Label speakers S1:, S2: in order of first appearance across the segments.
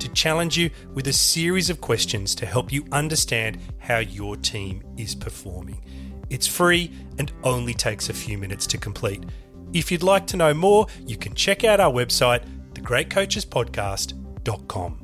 S1: to challenge you with a series of questions to help you understand how your team is performing. It's free and only takes a few minutes to complete. If you'd like to know more, you can check out our website, thegreatcoachespodcast.com.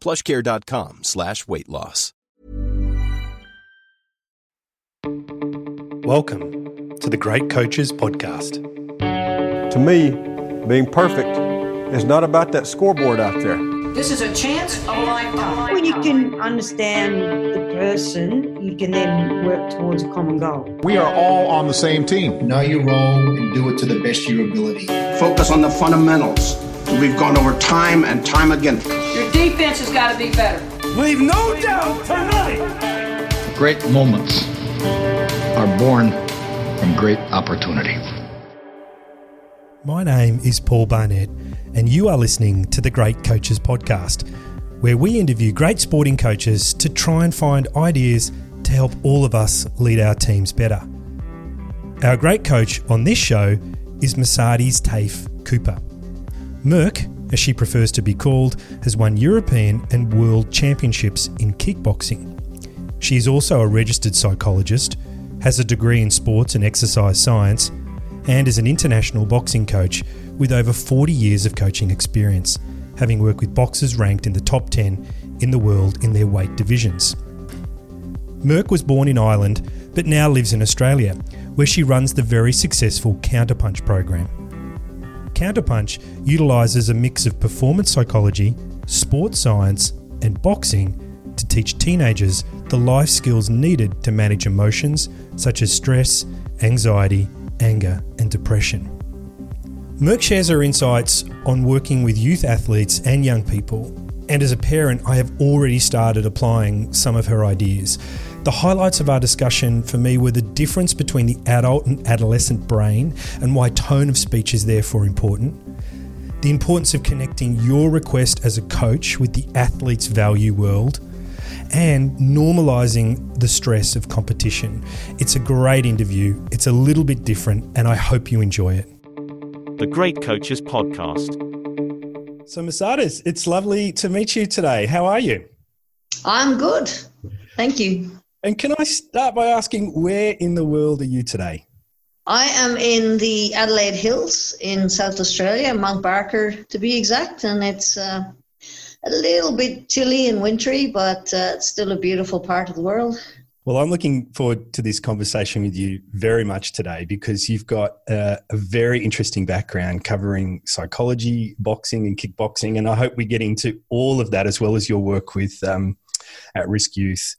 S2: plushcare.com slash weight loss.
S1: Welcome to the Great Coaches Podcast.
S3: To me, being perfect is not about that scoreboard out there.
S4: This is a chance of a lifetime.
S5: When you can understand the person, you can then work towards a common goal.
S6: We are all on the same team.
S7: Know your role and do it to the best of your ability.
S8: Focus on the fundamentals. We've gone over time and time again.
S4: Your defense has got to be better.
S1: Leave no doubt tonight.
S9: Great moments are born from great opportunity.
S1: My name is Paul Barnett, and you are listening to the Great Coaches Podcast, where we interview great sporting coaches to try and find ideas to help all of us lead our teams better. Our great coach on this show is Mercedas Taaffe Cooper. Merc, as she prefers to be called, has won European and World Championships in kickboxing. She is also a registered psychologist, has a degree in sports and exercise science, and is an international boxing coach with over 40 years of coaching experience, having worked with boxers ranked in the top 10 in the world in their weight divisions. Merc was born in Ireland but now lives in Australia, where she runs the very successful Counterpunch program. Counterpunch utilises a mix of performance psychology, sports science, and boxing to teach teenagers the life skills needed to manage emotions such as stress, anxiety, anger, and depression. Merc shares her insights on working with youth athletes and young people, and as a parent, I have already started applying some of her ideas. The highlights of our discussion for me were the difference between the adult and adolescent brain and why tone of speech is therefore important, the importance of connecting your request as a coach with the athlete's value world, and normalizing the stress of competition. It's a great interview. It's a little bit different, and I hope you enjoy it.
S10: The Great Coaches Podcast.
S1: So, Mercedas, it's lovely to meet you today. How are you?
S5: I'm good. Thank you.
S1: And can I start by asking where in the world are you today?
S5: I am in the Adelaide Hills in South Australia, Mount Barker to be exact, and it's uh, a little bit chilly and wintry, but uh, it's still a beautiful part of the world.
S1: Well, I'm looking forward to this conversation with you very much today because you've got a, a, very interesting background covering psychology, boxing, and kickboxing. And I hope we get into all of that as well as your work with um, at risk youth.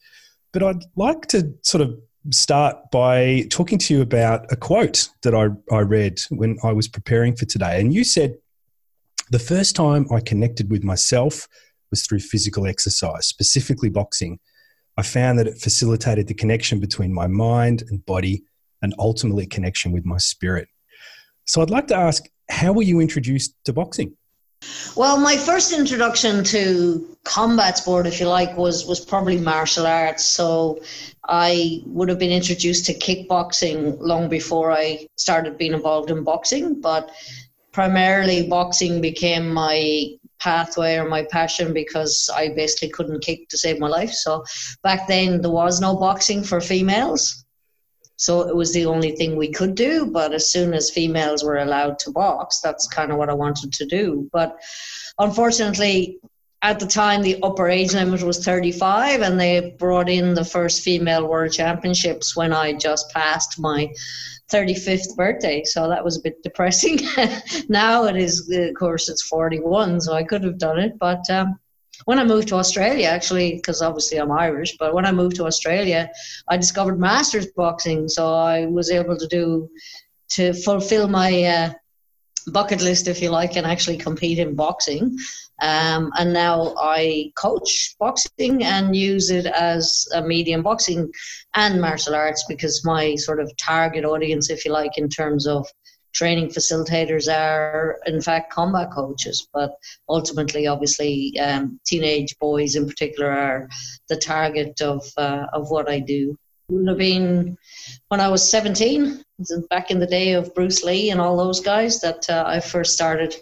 S1: But I'd like to sort of start by talking to you about a quote that I, I read when I was preparing for today. And you said, The first time I connected with myself was through physical exercise, specifically boxing. I found that it facilitated the connection between my mind and body and ultimately connection with my spirit. So I'd like to ask, how were you introduced to boxing?
S5: Well, my first introduction to combat sport, if you like, was was probably martial arts. So I would have been introduced to kickboxing long before I started being involved in boxing, but primarily boxing became my pathway or my passion because I basically couldn't kick to save my life. So back then there was no boxing for females. So it was the only thing we could do. But as soon as females were allowed to box, that's kind of what I wanted to do. But unfortunately, at the time, the upper age limit was 35, and they brought in the first female world championships when I just passed my 35th birthday. So that was a bit depressing. now it is, of course, it's 41, so I could have done it. But um, when I moved to Australia, actually, because obviously I'm Irish, but when I moved to Australia, I discovered masters boxing. So I was able to do, to fulfill my uh, bucket list, if you like, and actually compete in boxing. Um, and now I coach boxing and use it as a medium boxing and martial arts because my sort of target audience, if you like, in terms of training facilitators are in fact combat coaches. But ultimately obviously um, teenage boys in particular are the target of uh, of what I do. Would have been when I was 17 back in the day of Bruce Lee and all those guys that uh, I first started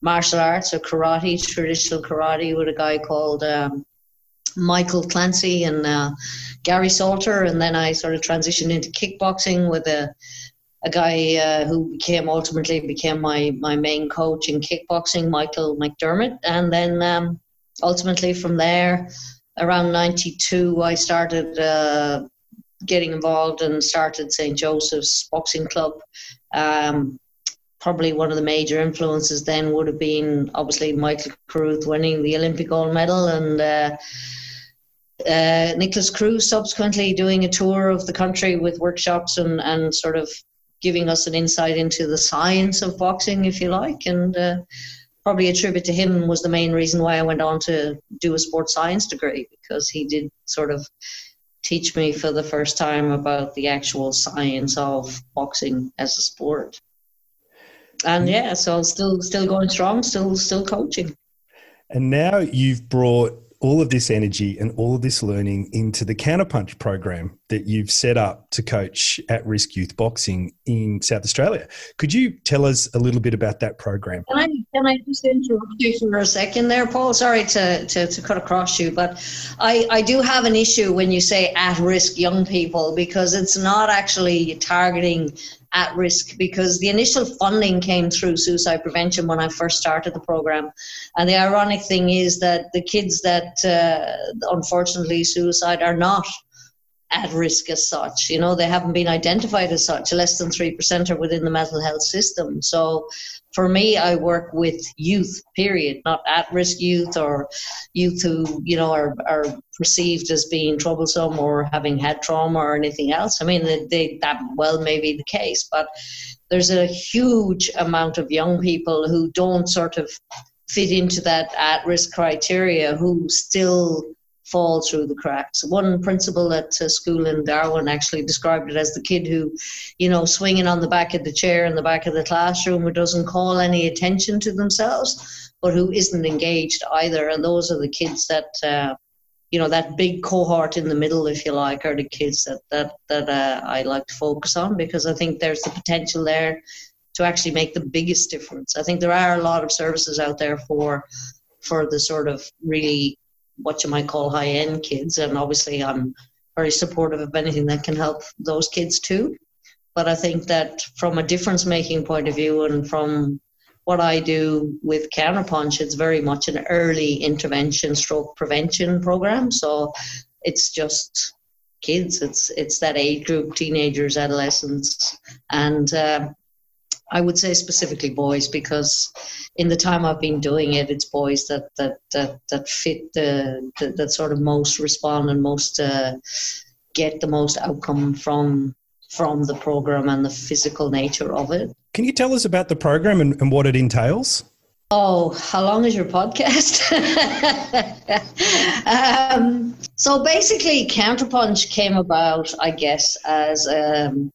S5: martial arts or karate traditional karate with a guy called um, Michael Clancy and uh, Gary Salter. And then I sort of transitioned into kickboxing with a a guy uh, who became ultimately became my my main coach in kickboxing, Michael McDermott, and then um, ultimately from there, around '92, I started uh, getting involved and started St Joseph's Boxing Club. Um, probably one of the major influences then would have been obviously Michael Carruth winning the Olympic gold medal and. Uh, uh, Nicholas Cruz subsequently doing a tour of the country with workshops and, and sort of giving us an insight into the science of boxing, if you like, and uh, probably a tribute to him was the main reason why I went on to do a sports science degree because he did sort of teach me for the first time about the actual science of boxing as a sport. And yeah, so still still going strong, still still coaching.
S1: And now you've brought all of this energy and all of this learning into the counterpunch program that you've set up to coach at risk youth boxing in South Australia. Could you tell us a little bit about that program?
S5: Can I, can I just interrupt you for a second there, Paul? Sorry to, to, to cut across you, but I, I do have an issue when you say at risk young people because it's not actually targeting at risk because the initial funding came through suicide prevention when I first started the program. And the ironic thing is that the kids that uh, unfortunately suicide are not at risk as such. You know, they haven't been identified as such. Less than 3% are within the mental health system. So for me, I work with youth, period, not at risk youth or youth who, you know, are, are perceived as being troublesome or having had trauma or anything else. I mean, they, they, that well may be the case, but there's a huge amount of young people who don't sort of fit into that at risk criteria who still fall through the cracks. One principal at a school in Darwin actually described it as the kid who, you know, swinging on the back of the chair in the back of the classroom who doesn't call any attention to themselves, but who isn't engaged either. And those are the kids that, uh, you know, that big cohort in the middle, if you like, are the kids that that that uh, I like to focus on because I think there's the potential there to actually make the biggest difference. I think there are a lot of services out there for for the sort of really what you might call high end kids. And obviously, I'm very supportive of anything that can help those kids too. But I think that from a difference making point of view and from what I do with Counterpunch, it's very much an early intervention stroke prevention program. So it's just kids. It's it's that age group, teenagers, adolescents, and uh, I would say specifically boys because in the time I've been doing it, it's boys that that that, that fit the, the that sort of most respond and most uh, get the most outcome from from the program and the physical nature of it.
S1: Can you tell us about the program and, and what it entails?
S5: Oh, how long is your podcast? um, so basically, Counterpunch came about, I guess, as um,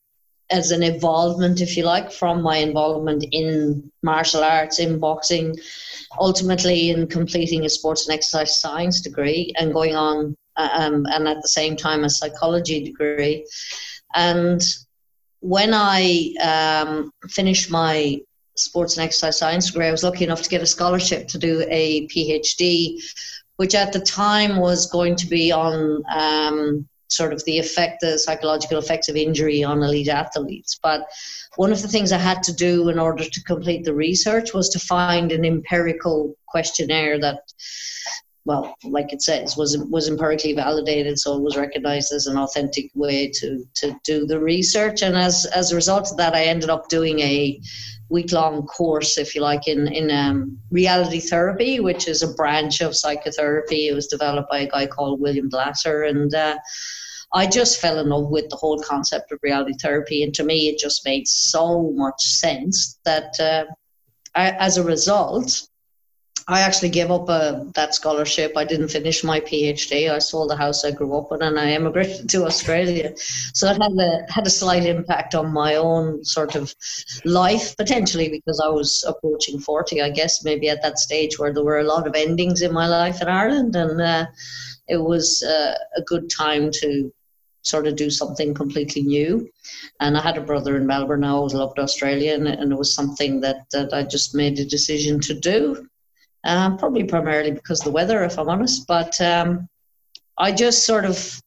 S5: as an involvement, if you like, from my involvement in martial arts, in boxing, ultimately in completing a sports and exercise science degree and going on, uh, um, and at the same time a psychology degree. And when I um, finished my sports and exercise science degree, I was lucky enough to get a scholarship to do a PhD, which at the time was going to be on um, sort of the effect, the psychological effects of injury on elite athletes. But one of the things I had to do in order to complete the research was to find an empirical questionnaire that well, like it says, was was empirically validated, so it was recognized as an authentic way to to do the research. And as as a result of that, I ended up doing a week long course, if you like, in in um, reality therapy, which is a branch of psychotherapy. It was developed by a guy called William Glasser, and uh, I just fell in love with the whole concept of reality therapy. And to me, it just made so much sense that uh, I, as a result, I actually gave up uh, that scholarship. I didn't finish my PhD. I sold the house I grew up in, and I emigrated to Australia. So it had a had a slight impact on my own sort of life, potentially because I was approaching forty. I guess maybe at that stage where there were a lot of endings in my life in Ireland, and uh, it was uh, a good time to sort of do something completely new. And I had a brother in Melbourne. I always loved Australia, and, and it was something that that I just made a decision to do um, probably primarily because of the weather, if I'm honest. But um, I just sort of,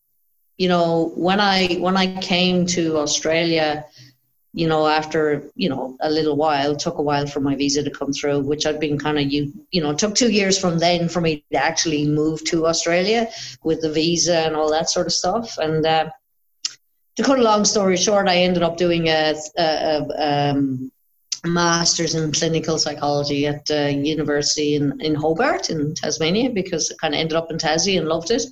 S5: you know, when I when I came to Australia, you know, after you know a little while, took a while for my visa to come through, which I'd been kind of you you know, took two years from then for me to actually move to Australia with the visa and all that sort of stuff. And uh, to cut a long story short, I ended up doing a, a, a um, master's in clinical psychology at uh, university in, in Hobart in Tasmania because I kind of ended up in Tassie and loved it.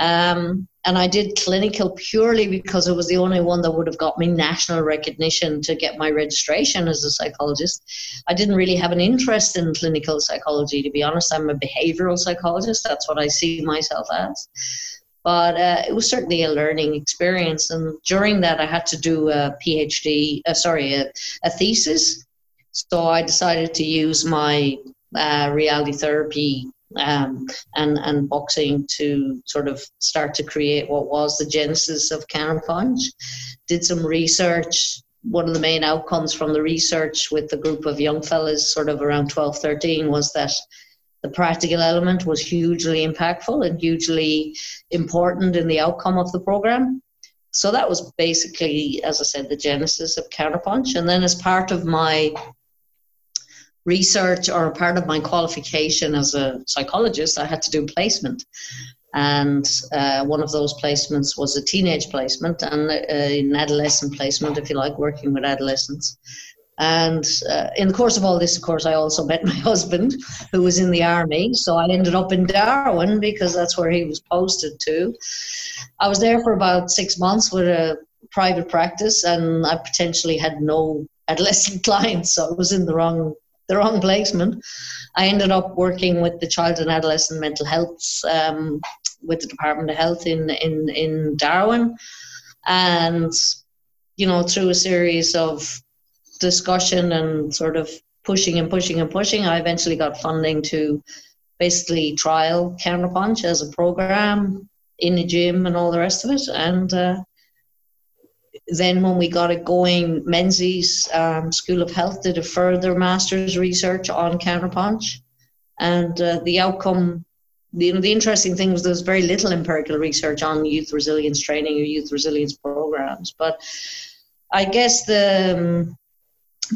S5: Um, and I did clinical purely because it was the only one that would have got me national recognition to get my registration as a psychologist. I didn't really have an interest in clinical psychology, to be honest. I'm a behavioral psychologist, that's what I see myself as. But uh, it was certainly a learning experience. And during that, I had to do a PhD, uh, sorry, a, a, thesis. So I decided to use my uh, reality therapy um, and, and boxing to sort of start to create what was the genesis of Counterpunch. Did some research. One of the main outcomes from the research with the group of young fellas, sort of around 12, 13, was that the practical element was hugely impactful and hugely important in the outcome of the program. So that was basically, as I said, the genesis of Counterpunch. And then as part of my research or part of my qualification as a psychologist, I had to do placement. And uh, one of those placements was a teenage placement and an adolescent placement, if you like, working with adolescents. And uh, in the course of all this, of course, I also met my husband, who was in the army. So I ended up in Darwin because that's where he was posted to. I was there for about six months with a private practice, and I potentially had no adolescent clients, so I was in the wrong the wrong placement. I ended up working with the child and adolescent mental health um, with the Department of Health in in in Darwin, and you know through a series of discussion and sort of pushing and pushing and pushing, I eventually got funding to basically trial Counterpunch as a program in the gym and all the rest of it. And uh, then when we got it going, Menzies um, School of Health did a further master's research on Counterpunch. And uh, the outcome, you know, the interesting thing was there was very little empirical research on youth resilience training or youth resilience programs. But I guess the um,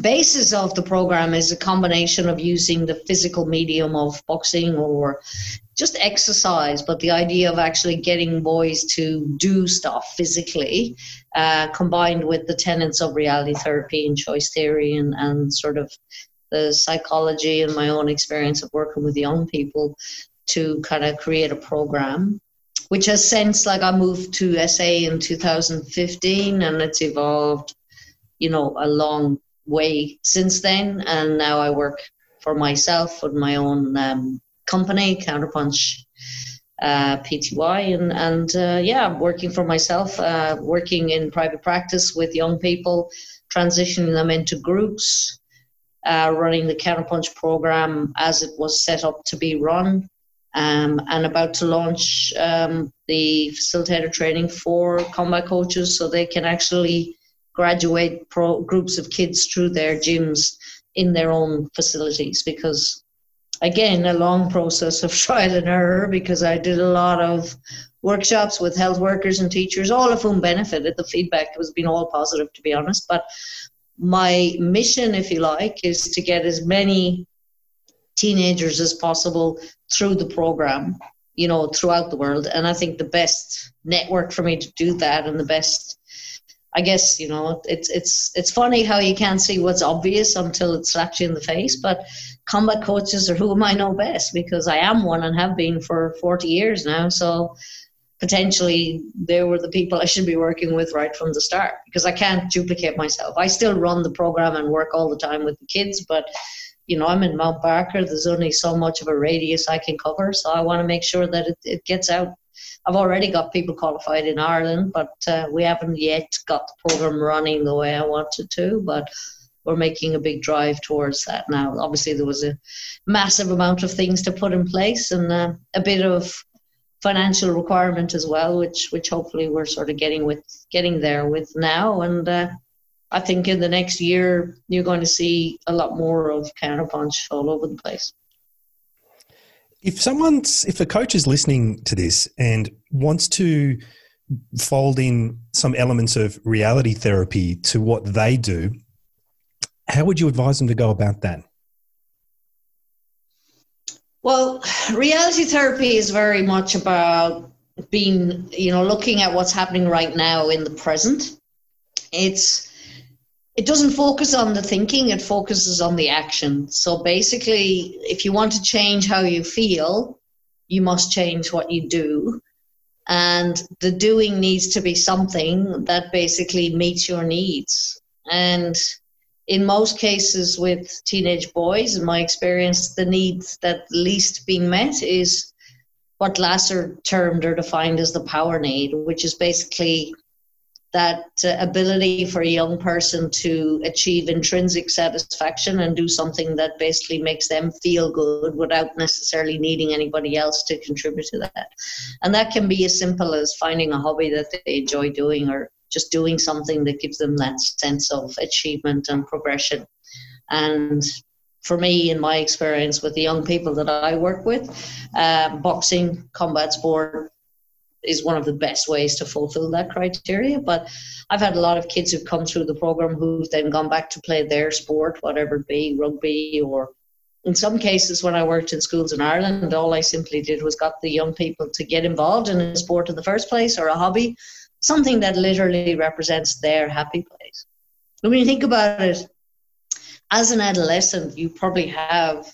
S5: basis of the program is a combination of using the physical medium of boxing or just exercise, but the idea of actually getting boys to do stuff physically, uh, combined with the tenets of reality therapy and choice theory and, and sort of the psychology and my own experience of working with young people to kind of create a program which has since like i moved to sa in 2015 and it's evolved you know along way since then, and now I work for myself with my own um, company, Counterpunch uh, PTY, and and uh, yeah, working for myself, uh, working in private practice with young people, transitioning them into groups, uh, running the counterpunch program as it was set up to be run, um, and about to launch um, the facilitator training for combat coaches, so they can actually graduate pro- groups of kids through their gyms in their own facilities because again a long process of trial and error because i did a lot of workshops with health workers and teachers all of whom benefited. The feedback has been all positive to be honest. But my mission if you like is to get as many teenagers as possible through the program you know throughout the world. And i think the best network for me to do that and the best I guess you know it's it's it's funny how you can't see what's obvious until it slaps you in the face. But combat coaches are who am I know best because I am one and have been for 40 years now. So potentially they were the people I should be working with right from the start because I can't duplicate myself. I still run the program and work all the time with the kids, but you know I'm in Mount Barker. There's only so much of a radius I can cover, so I want to make sure that it, it gets out I've already got people qualified in Ireland, but uh, we haven't yet got the program running the way I wanted to. But we're making a big drive towards that now. Obviously, there was a massive amount of things to put in place and uh, a bit of financial requirement as well, which which hopefully we're sort of getting with getting there with now. And uh, I think in the next year you're going to see a lot more of counterpunch all over the place
S1: if someone's if a coach is listening to this and wants to fold in some elements of reality therapy to what they do how would you advise them to go about that?
S5: Well reality therapy is very much about being you know looking at what's happening right now in the present. It's it doesn't focus on the thinking, it focuses on the action. So basically, if you want to change how you feel, you must change what you do. And the doing needs to be something that basically meets your needs. And in most cases with teenage boys, in my experience, the needs that least being met is what Glasser termed or defined as the power need, which is basically that uh, ability for a young person to achieve intrinsic satisfaction and do something that basically makes them feel good without necessarily needing anybody else to contribute to that. And that can be as simple as finding a hobby that they enjoy doing or just doing something that gives them that sense of achievement and progression. And for me, in my experience with the young people that I work with, uh, boxing, combat sport, is one of the best ways to fulfill that criteria. But I've had a lot of kids who've come through the program who've then gone back to play their sport, whatever it be, rugby or in some cases when I worked in schools in Ireland, all I simply did was got the young people to get involved in a sport in the first place or a hobby, something that literally represents their happy place. When you think about it, as an adolescent, you probably have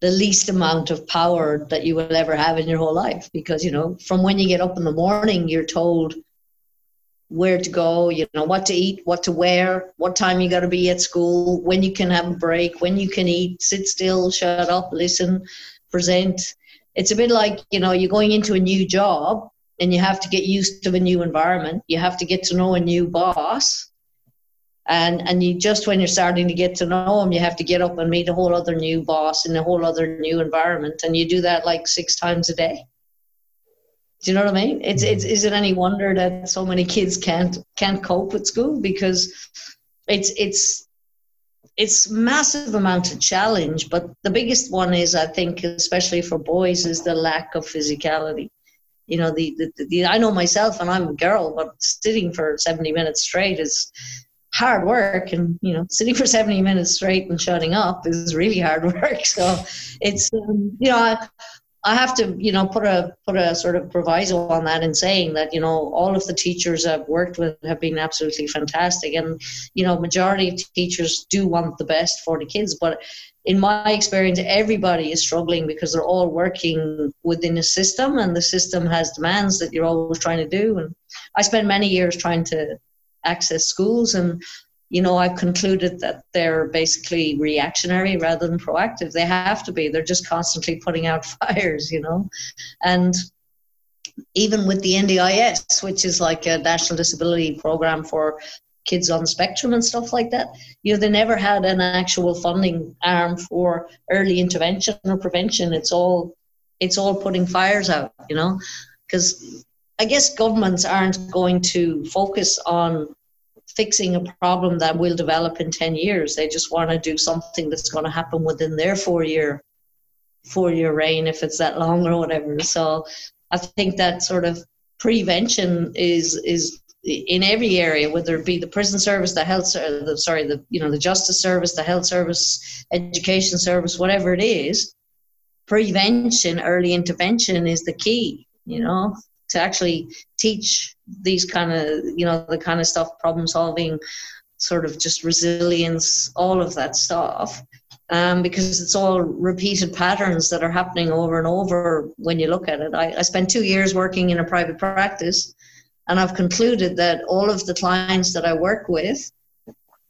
S5: the least amount of power that you will ever have in your whole life because you know from when you get up in the morning you're told where to go you know what to eat what to wear what time you got to be at school when you can have a break when you can eat sit still shut up listen present. It's a bit like you know you're going into a new job and you have to get used to a new environment. You have to get to know a new boss and and you just when you're starting to get to know them you have to get up and meet a whole other new boss in a whole other new environment. And you do that like six times a day. Do you know what i mean? It's, it's is it any wonder that so many kids can't can't cope with school? Because it's it's it's massive amount of challenge but the biggest one is i think especially for boys is the lack of physicality. You know the, the, the i know myself and i'm a girl but sitting for 70 minutes straight is hard work and you know sitting for 70 minutes straight and shutting up is really hard work. So it's um, you know I, I have to you know put a put a sort of proviso on that in saying that you know all of the teachers I've worked with have been absolutely fantastic. And you know majority of teachers do want the best for the kids. But in my experience everybody is struggling because they're all working within a system and the system has demands that you're always trying to do. And I spent many years trying to access schools. And you know i've concluded that they're basically reactionary rather than proactive. They have to be. They're just constantly putting out fires you know. And even with the NDIS, which is like a national disability program for kids on the spectrum and stuff like that, you know, they never had an actual funding arm for early intervention or prevention. It's all it's all putting fires out, you know, because I guess governments aren't going to focus on fixing a problem that will develop in 10 years. They just want to do something that's going to happen within their four year four year reign if it's that long or whatever. So I think that sort of prevention is is in every area, whether it be the prison service, the health, the, sorry, the you know the justice service, the health service, education service, whatever it is. Prevention, early intervention is the key. You know, to actually teach these kind of you know the kind of stuff, problem solving, sort of just resilience, all of that stuff um, because it's all repeated patterns that are happening over and over when you look at it. I, I spent two years working in a private practice, and I've concluded that all of the clients that I work with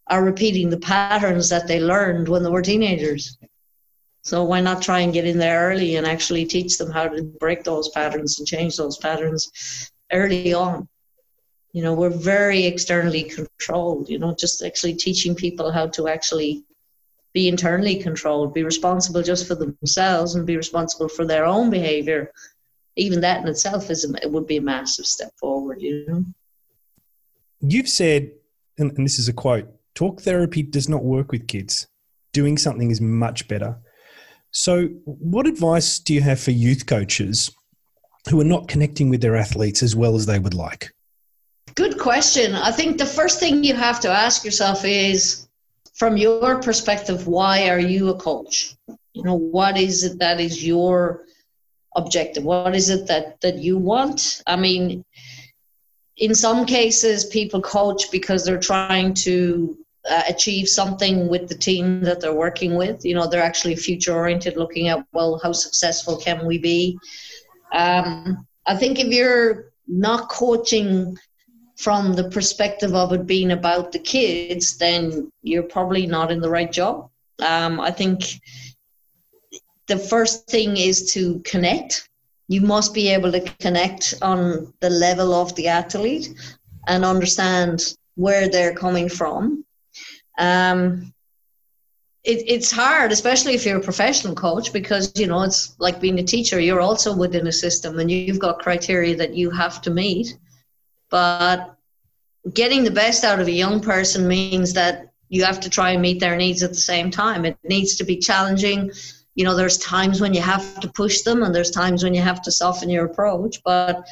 S5: are repeating the patterns that they learned when they were teenagers. So why not try and get in there early and actually teach them how to break those patterns and change those patterns early on? You know, we're very externally controlled, you know, just actually teaching people how to actually be internally controlled, be responsible just for themselves and be responsible for their own behavior. Even that in itself is a, it would be a massive step forward, you know.
S1: You've said, and, and this is a quote: "Talk therapy does not work with kids. Doing something is much better." So, what advice do you have for youth coaches who are not connecting with their athletes as well as they would like?
S5: Good question. I think the first thing you have to ask yourself is from your perspective, why are you a coach? You know, what is it that is your objective? What is it that, that you want? I mean, in some cases, people coach because they're trying to uh, achieve something with the team that they're working with. You know, they're actually future oriented, looking at, well, how successful can we be? Um, I think if you're not coaching from the perspective of it being about the kids, then you're probably not in the right job. Um, I think the first thing is to connect. You must be able to connect on the level of the athlete and understand where they're coming from. Um, it, it's hard, especially if you're a professional coach, because you know it's like being a teacher. You're also within a system, and you've got criteria that you have to meet. But getting the best out of a young person means that you have to try and meet their needs at the same time. It needs to be challenging. You know, there's times when you have to push them, and there's times when you have to soften your approach. But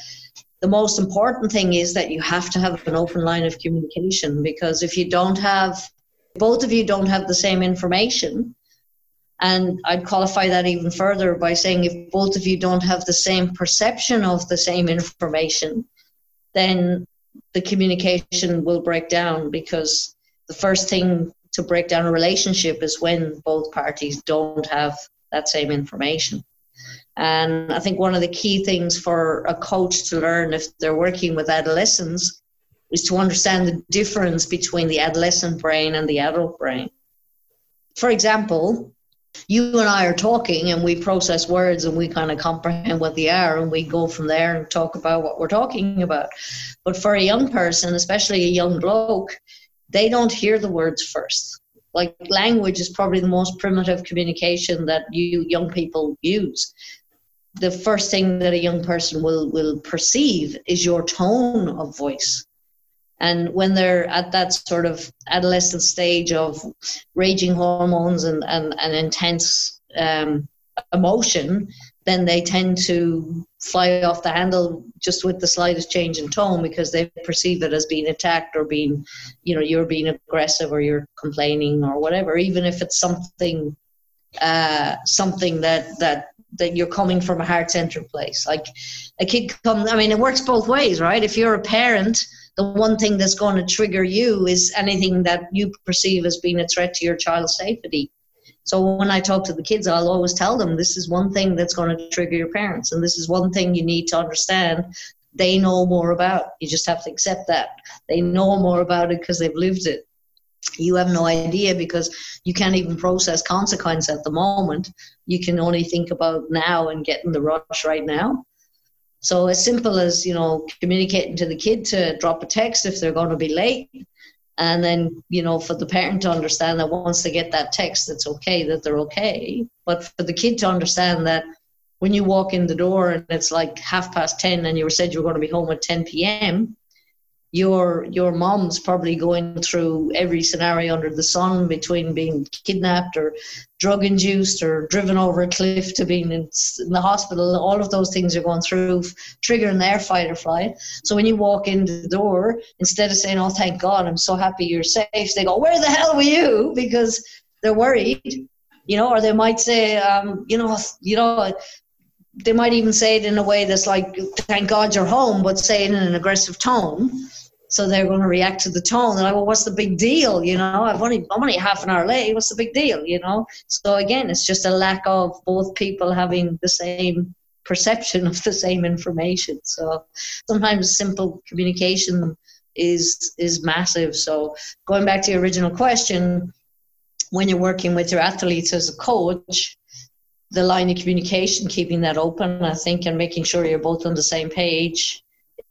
S5: the most important thing is that you have to have an open line of communication because if you don't have, both of you don't have the same information, and I'd qualify that even further by saying if both of you don't have the same perception of the same information, then the communication will break down because the first thing to break down a relationship is when both parties don't have that same information. And I think one of the key things for a coach to learn if they're working with adolescents is to understand the difference between the adolescent brain and the adult brain. For example, you and I are talking and we process words and we kind of comprehend what they are and we go from there and talk about what we're talking about. But for a young person, especially a young bloke, they don't hear the words first. Like language is probably the most primitive communication that you young people use. The first thing that a young person will, will perceive is your tone of voice. And when they're at that sort of adolescent stage of raging hormones and, and, and intense um, emotion, then they tend to fly off the handle just with the slightest change in tone because they perceive it as being attacked or being, you know, you're being aggressive or you're complaining or whatever, even if it's something, uh, something that that that you're coming from a heart-centered place. Like a kid comes, I mean, it works both ways, right? If you're a parent the one thing that's going to trigger you is anything that you perceive as being a threat to your child's safety. So when I talk to the kids, I'll always tell them this is one thing that's going to trigger your parents, and this is one thing you need to understand. They know more about. You just have to accept that they know more about it because they've lived it. You have no idea because you can't even process consequence at the moment. You can only think about now and getting the rush right now. So as simple as you know communicating to the kid to drop a text if they're going to be late, and then you know for the parent to understand that once they get that text, it's okay that they're okay. But for the kid to understand that when you walk in the door and it's like half past ten and you were said you were going to be home at ten p.m your your mom's probably going through every scenario under the sun between being kidnapped or drug induced or driven over a cliff to being in, in, the hospital all of those things are going through triggering their fight or flight. So when you walk in the door instead of saying oh thank god i'm so happy you're safe they go where the hell were you? Because they're worried you know or they might say um, you know you know they might even say it in a way that's like thank god you're home but say it in an aggressive tone so they're going to react to the tone. They're like, well, what's the big deal? You know, I've only I'm only half an hour late. What's the big deal? You know. So again, it's just a lack of both people having the same perception of the same information. So sometimes simple communication is is massive. So going back to your original question, when you're working with your athletes as a coach, the line of communication, keeping that open, I think, and making sure you're both on the same page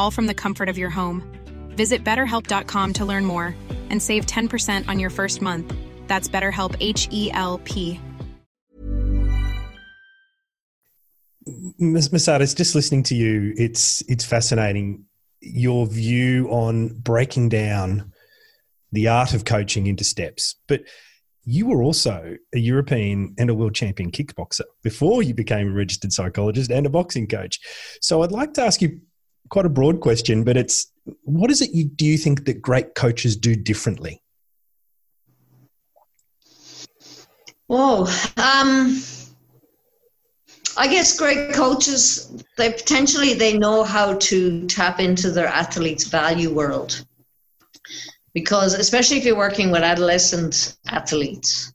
S11: all from the comfort of your home. Visit betterhelp.com to learn more and save 10% on your first month. That's BetterHelp H E L P.
S1: Ms. Masada, just listening to you, it's it's fascinating your view on breaking down the art of coaching into steps. But you were also a European and a world champion kickboxer before you became a registered psychologist and a boxing coach. So I'd like to ask you quite a broad question, but it's what is it you do you think that great coaches do differently?
S5: Oh, um, I guess great coaches they potentially they know how to tap into their athletes' value world because especially if you're working with adolescent athletes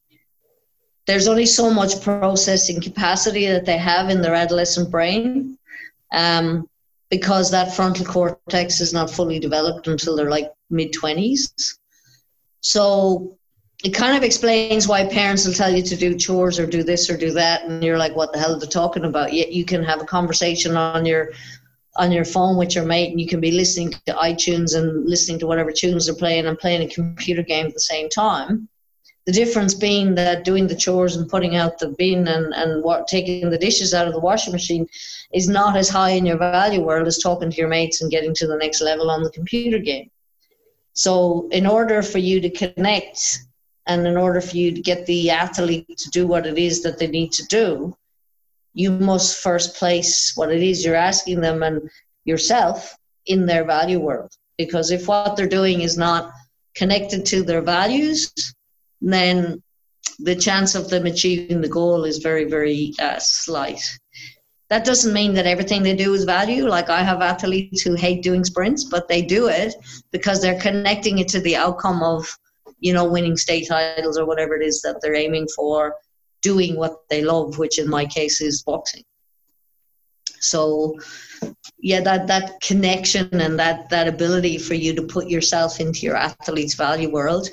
S5: there's only so much processing capacity that they have in their adolescent brain um, because that frontal cortex is not fully developed until they're like mid 20s. So it kind of explains why parents will tell you to do chores or do this or do that, and you're like, "What the hell are they talking about?" Yet you can have a conversation on your on your phone with your mate, and you can be listening to iTunes and listening to whatever tunes they're playing and playing a computer game at the same time. The difference being that doing the chores and putting out the bin and, and what, taking the dishes out of the washing machine is not as high in your value world as talking to your mates and getting to the next level on the computer game. So, in order for you to connect and in order for you to get the athlete to do what it is that they need to do, you must first place what it is you're asking them and yourself in their value world. Because if what they're doing is not connected to their values, then the chance of them achieving the goal is very, very uh, slight. That doesn't mean that everything they do is value. Like I have athletes who hate doing sprints, but they do it because they're connecting it to the outcome of, you know, winning state titles or whatever it is that they're aiming for, doing what they love, which in my case is boxing. So yeah, that that connection and that that ability for you to put yourself into your athlete's value world,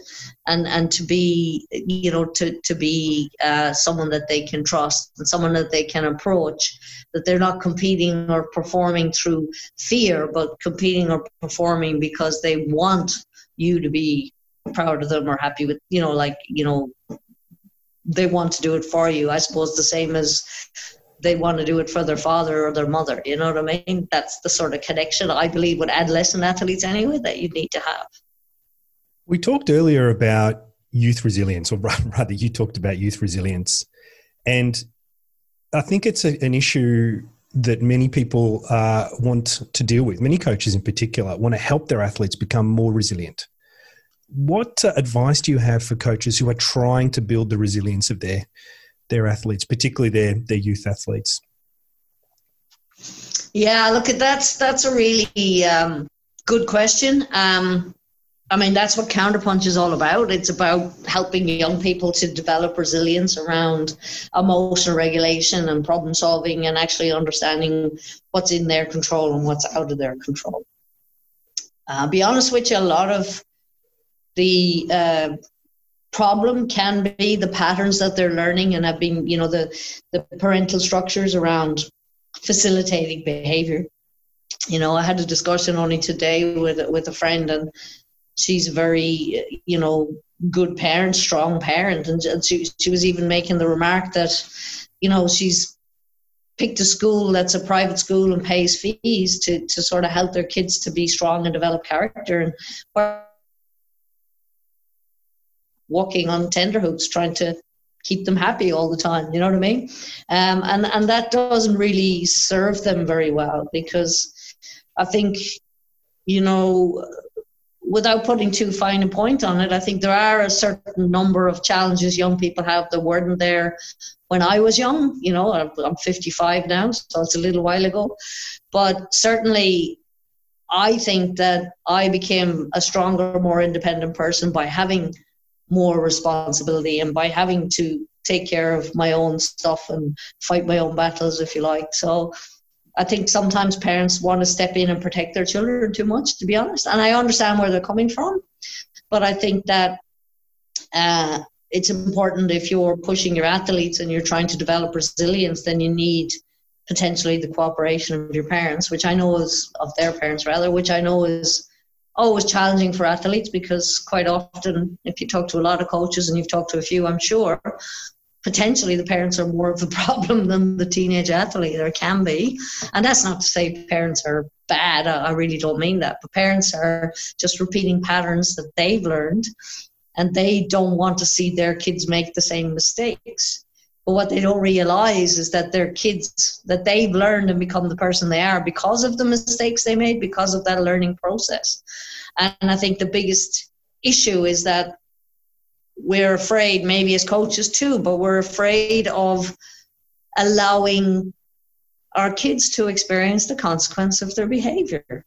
S5: and and to be you know to to be uh, someone that they can trust and someone that they can approach, that they're not competing or performing through fear, but competing or performing because they want you to be proud of them or happy with you know like you know they want to do it for you. I suppose the same as they want to do it for their father or their mother. You know what I mean? That's the sort of connection I believe with adolescent athletes anyway that you need to have.
S1: We talked earlier about youth resilience, or rather, you talked about youth resilience. And I think it's a, an issue that many people uh, want to deal with, many coaches in particular, want to help their athletes become more resilient. What uh, advice do you have for coaches who are trying to build the resilience of their their athletes, particularly their their youth athletes?
S5: Yeah, look, that's that's a really um, good question. Um, I mean, that's what Counterpunch is all about. It's about helping young people to develop resilience around emotional regulation and problem solving and actually understanding what's in their control and what's out of their control. Uh, be honest with you, a lot of the uh, problem can be the patterns that they're learning and have been, you know, the, the parental structures around facilitating behavior. You know, I had a discussion only today with with a friend and she's a very you know good parent strong parent. And she, she was even making the remark that you know she's picked a school that's a private school and pays fees to, to sort of help their kids to be strong and develop character and walking on tenterhooks trying to keep them happy all the time you know what i mean? Um, and and that doesn't really serve them very well because i think you know without putting too fine a point on it, I think there are a certain number of challenges young people have that weren't there when I was young. You know, I'm 55 now, so it's a little while ago. But certainly, I think that I became a stronger, more independent person by having more responsibility and by having to take care of my own stuff and fight my own battles, if you like. So I think sometimes parents want to step in and protect their children too much, to be honest. And I understand where they're coming from. But I think that uh, it's important if you're pushing your athletes and you're trying to develop resilience, then you need potentially the cooperation of your parents, which I know is of their parents rather, which I know is always challenging for athletes because quite often, if you talk to a lot of coaches and you've talked to a few, I'm sure, potentially the parents are more of a problem than the teenage athlete or can be. And that's not to say parents are bad i really don't mean that but parents are just repeating patterns that they've learned and they don't want to see their kids make the same mistakes. But what they don't realize is that their kids that they've learned and become the person they are because of the mistakes they made because of that learning process. And i think the biggest issue is that we're afraid, maybe as coaches too, but we're afraid of allowing our kids to experience the consequence of their behavior.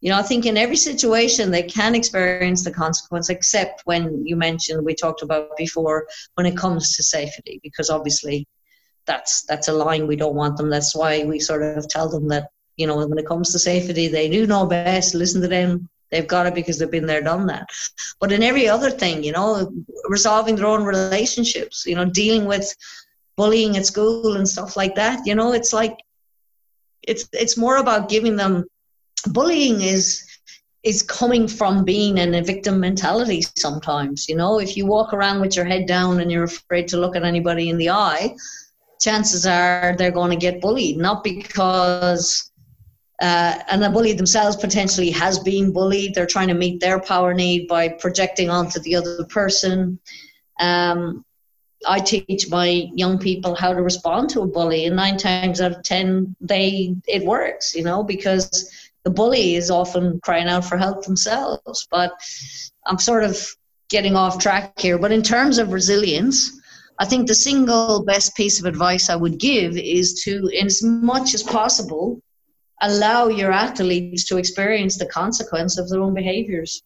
S5: You know, I think in every situation they can experience the consequence, except when you mentioned we talked about before when it comes to safety, because obviously that's that's a line we don't want them. That's why we sort of tell them that you know when it comes to safety, they do know best. Listen to them. They've got it because they've been there, done that. But in every other thing, you know, resolving their own relationships, you know, dealing with bullying at school and stuff like that, you know, it's like it's it's more about giving them bullying is is coming from being in a victim mentality sometimes you know if you walk around with your head down and you're afraid to look at anybody in the eye chances are they're going to get bullied not because uh, and the bully themselves potentially has been bullied. They're trying to meet their power need by projecting onto the other person. Um, I teach my young people how to respond to a bully, and nine times out of ten, they it works, you know, because the bully is often crying out for help themselves. But I'm sort of getting off track here. But in terms of resilience, I think the single best piece of advice I would give is to, in as much as possible, allow your athletes to experience the consequence of their own behaviors.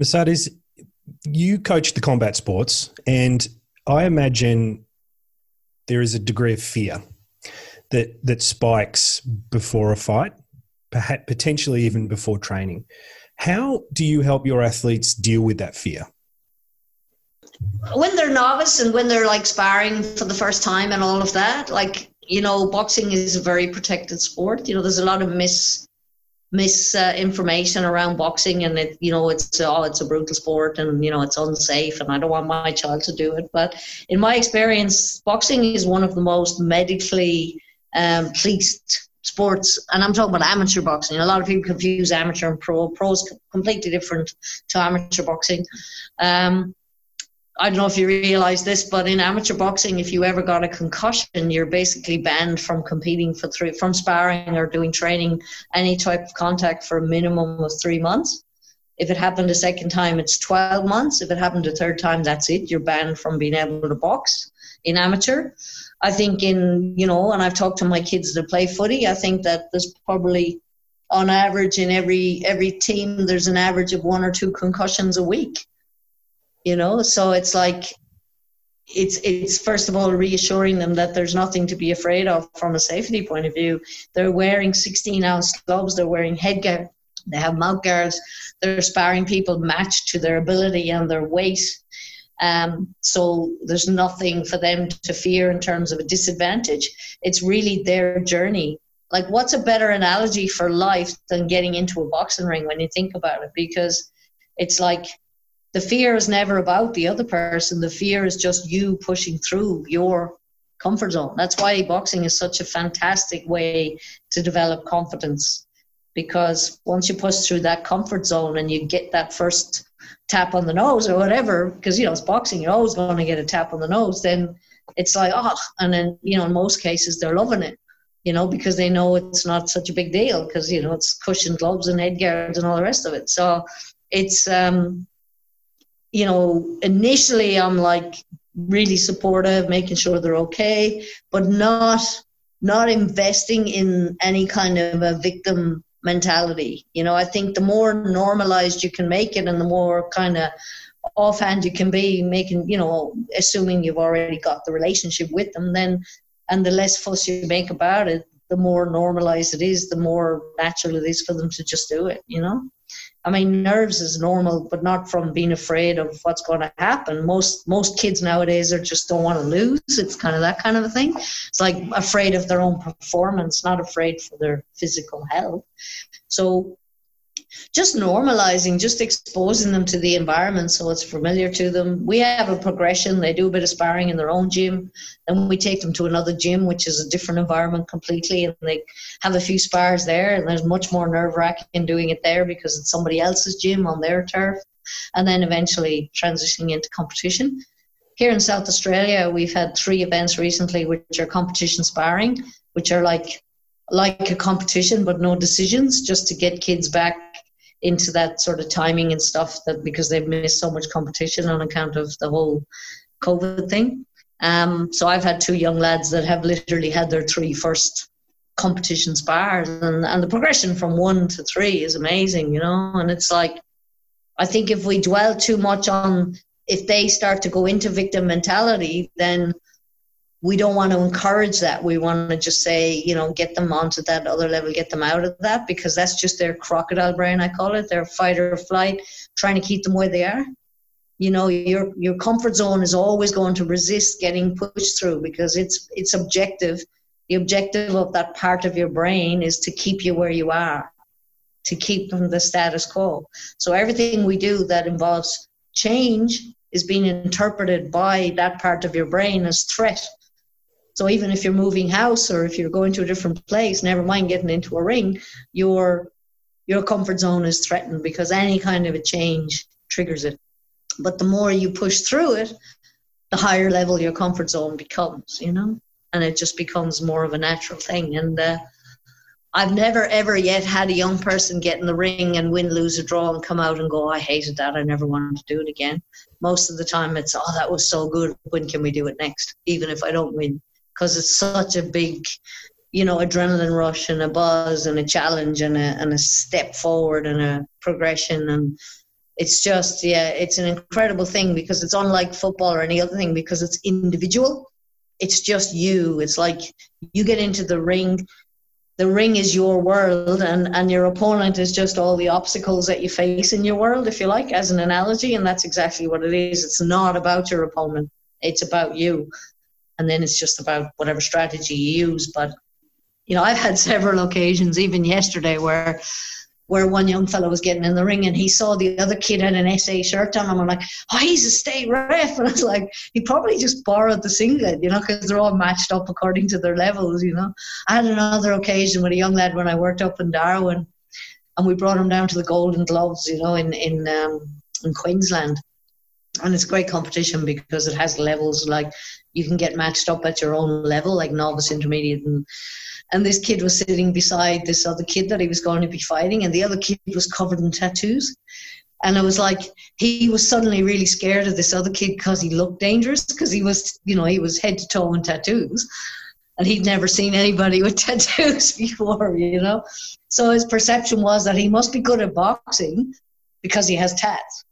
S1: Mercedas, you coach the combat sports, and I imagine there is a degree of fear that that spikes before a fight, perhaps potentially even before training. How do you help your athletes deal with that fear?
S5: When they're novice and when they're like sparring for the first time and all of that, like you know, boxing is a very protected sport. You know, there's a lot of mis misinformation uh, around boxing and it you know it's oh it's a brutal sport and you know it's unsafe and I don't want my child to do it. But in my experience boxing is one of the most medically um, policed sports. And I'm talking about amateur boxing. A lot of people confuse amateur and pro. Pro is completely different to amateur boxing. Um, I don't know if you realize this, but in amateur boxing, if you ever got a concussion, you're basically banned from competing for three, from sparring or doing training, any type of contact for a minimum of three months. If it happened a second time, it's 12 months. If it happened a third time, that's it. You're banned from being able to box in amateur. I think in, you know, and I've talked to my kids that play footy, I think that there's probably on average in every every team there's an average of one or two concussions a week you know? So it's like it's it's first of all reassuring them that there's nothing to be afraid of from a safety point of view. They're wearing 16 ounce gloves they're wearing headgear they have mouth guards they're sparring people matched to their ability and their weight. Um, so there's nothing for them to fear in terms of a disadvantage. It's really their journey. Like what's a better analogy for life than getting into a boxing ring when you think about it? Because it's like the fear is never about the other person. The fear is just you pushing through your comfort zone. That's why boxing is such a fantastic way to develop confidence because once you push through that comfort zone and you get that first tap on the nose or whatever, because you know it's boxing, you're always going to get a tap on the nose. Then it's like oh, and then you know in most cases they're loving it, you know, because they know it's not such a big deal because you know it's cushioned gloves and head guards and all the rest of it. So it's um you know, initially I'm like really supportive, making sure they're okay, but not not investing in any kind of a victim mentality. You know, I think the more normalized you can make it and the more kind of offhand you can be making, you know, assuming you've already got the relationship with them, then and the less fuss you make about it, the more normalized it is, the more natural it is for them to just do it, you know? I mean, nerves is normal, but not from being afraid of what's going to happen. Most most kids nowadays are just don't want to lose. It's kind of that kind of a thing. It's like afraid of their own performance, not afraid for their physical health. So just normalizing, just exposing them to the environment so it's familiar to them. We have a progression. They do a bit of sparring in their own gym. Then we take them to another gym, which is a different environment completely, and they have a few spars there. And there's much more nerve wracking doing it there because it's somebody else's gym on their turf. And then eventually transitioning into competition. Here in South Australia, we've had three events recently, which are competition sparring, which are like like a competition but no decisions, just to get kids back into that sort of timing and stuff that because they've missed so much competition on account of the whole COVID thing. Um, so I've had two young lads that have literally had their three first competition spars, and, and the progression from one to three is amazing, you know. And it's like, I think if we dwell too much on if they start to go into victim mentality, then we don't want to encourage that. We want to just say, you know, get them onto that other level, get them out of that because that's just their crocodile brain, I call it, their fight or flight, trying to keep them where they are. You know, your your comfort zone is always going to resist getting pushed through because it's it's objective. The objective of that part of your brain is to keep you where you are, to keep them the status quo. So everything we do that involves change is being interpreted by that part of your brain as threat so even if you're moving house or if you're going to a different place, never mind getting into a ring, your your comfort zone is threatened because any kind of a change triggers it. But the more you push through it, the higher level your comfort zone becomes, you know, and it just becomes more of a natural thing. And uh, I've never ever yet had a young person get in the ring and win, lose, or draw and come out and go, I hated that. I never wanted to do it again. Most of the time, it's, oh, that was so good. When can we do it next? Even if I don't win because it's such a big you know adrenaline rush and a buzz and a challenge and a, and a step forward and a progression. And it's just yeah it's an incredible thing because it's unlike football or any other thing because it's individual. It's just you. It's like you get into the ring. The ring is your world and and your opponent is just all the obstacles that you face in your world if you like as an analogy. And that's exactly what it is. It's not about your opponent. It's about you and then it's just about whatever strategy you use. But you know, I've had several occasions, even yesterday, where where one young fellow was getting in the ring and he saw the other kid had an SA shirt on him. I'm like, oh, he's a state ref. And I was like, he probably just borrowed the singlet, you know, because they're all matched up according to their levels, you know. I had another occasion with a young lad when I worked up in Darwin and we brought him down to the Golden Gloves, you know, in, in, um, in Queensland. And it's great competition because it has levels like you can get matched up at your own level, like novice, intermediate, and and this kid was sitting beside this other kid that he was going to be fighting, and the other kid was covered in tattoos. And it was like he was suddenly really scared of this other kid because he looked dangerous because he was, you know, he was head to toe in tattoos. And he'd never seen anybody with tattoos before, you know. So his perception was that he must be good at boxing because he has tats.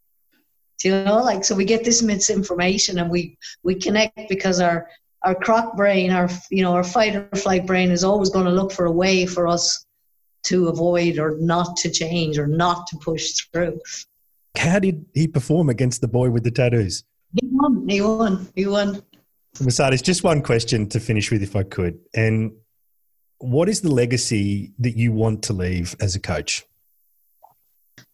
S5: You know, like so we get this misinformation and we we connect because our our croc brain, our you know, our fight or flight brain is always going to look for a way for us to avoid or not to change or not to push through.
S1: How did he perform against the boy with the tattoos?
S5: He won. He won. He won.
S1: Mercedas, just one question to finish with, if I could. And what is the legacy that you want to leave as a coach?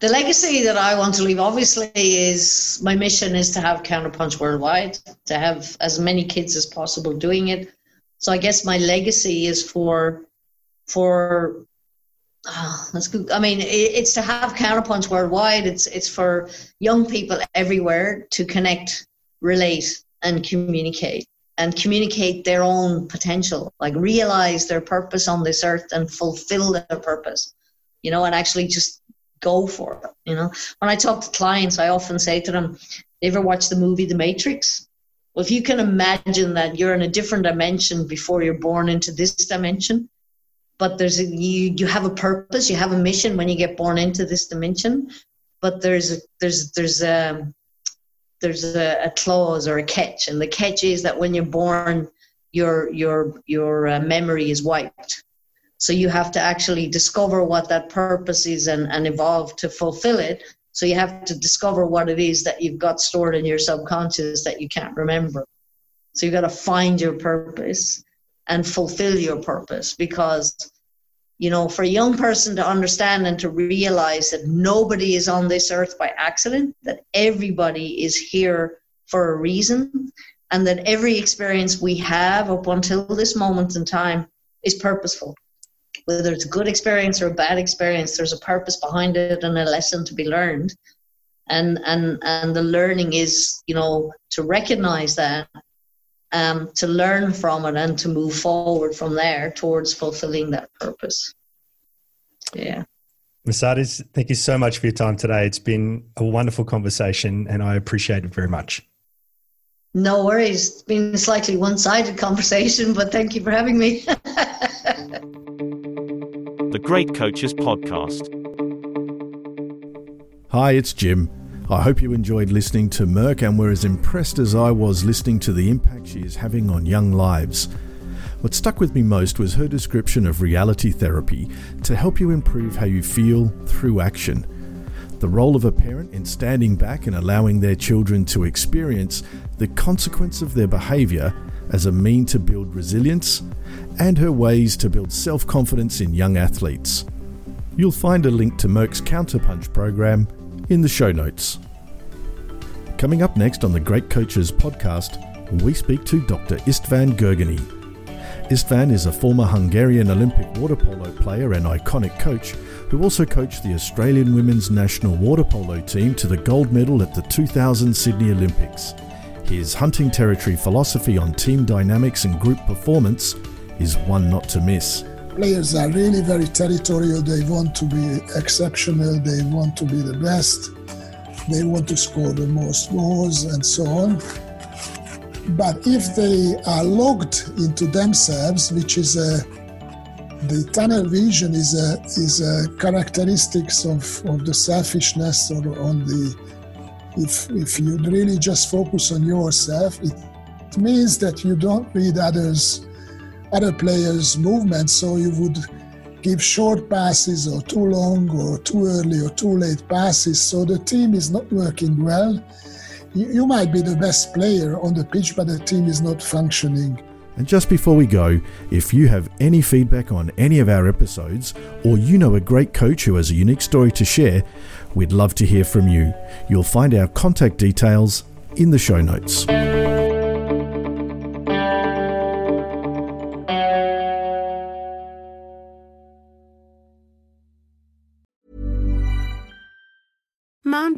S5: The legacy that I want to leave, obviously, is my mission is to have Counterpunch worldwide, to have as many kids as possible doing it. So I guess my legacy is for for ah, oh, that's good. I mean, it's to have Counterpunch worldwide. It's it's for young people everywhere to connect, relate, and communicate, and communicate their own potential, like realize their purpose on this earth and fulfill their purpose. You know, and actually just go for it. You know, when I talk to clients, I often say to them, "Ever watch the movie The Matrix?" Well, if you can imagine that you're in a different dimension before you're born into this dimension, but there's a, you you have a purpose, you have a mission when you get born into this dimension, but there's a, there's there's a there's a, a clause or a catch, and the catch is that when you're born, your your your uh, memory is wiped so you have to actually discover what that purpose is and, and evolve to fulfill it. So you have to discover what it is that you've got stored in your subconscious that you can't remember. So you've got to find your purpose and fulfill your purpose because, you know, for a young person to understand and to realize that nobody is on this earth by accident, that everybody is here for a reason, and that every experience we have up until this moment in time is purposeful whether it's a good experience or a bad experience, there's a purpose behind it and a lesson to be learned. And and and the learning is, you know, to recognize that, um, to learn from it and to move forward from there towards fulfilling that purpose. Yeah.
S1: Mercedas, thank you so much for your time today. It's been a wonderful conversation and I appreciate it very much.
S5: No worries. It's been a slightly one sided conversation, but thank you for having me.
S10: Great Coaches Podcast.
S12: Hi, it's Jim. I hope you enjoyed listening to Merc and were as impressed as I was listening to the impact she is having on young lives. What stuck with me most was her description of reality therapy to help you improve how you feel through action. The role of a parent in standing back and allowing their children to experience the consequence of their behaviour as a mean to build resilience and her ways to build self confidence in young athletes. You'll find a link to Merc's Counterpunch program in the show notes. Coming up next on the Great Coaches podcast, we speak to Dr. Istvan Gergely. Istvan is a former Hungarian Olympic water polo player and iconic coach who also coached the Australian women's national water polo team to the gold medal at the 2000 Sydney Olympics. His hunting territory philosophy on team dynamics and group performance is one not to miss.
S13: Players are really very territorial. They want to be exceptional. They want to be the best. They want to score the most goals and so on. But if they are locked into themselves, which is a the tunnel vision is a is a characteristics of, of the selfishness or on the if if you really just focus on yourself, it, means that you don't read others other players' movements, so you would give short passes or too long or too early or too late passes, so the team is not working well. You, you might be the best player on the pitch, but the team is not functioning
S12: And just before we go, if you have any feedback on any of our episodes, or you know a great coach who has a unique story to share, we'd love to hear from you. You'll find our contact details in the show notes.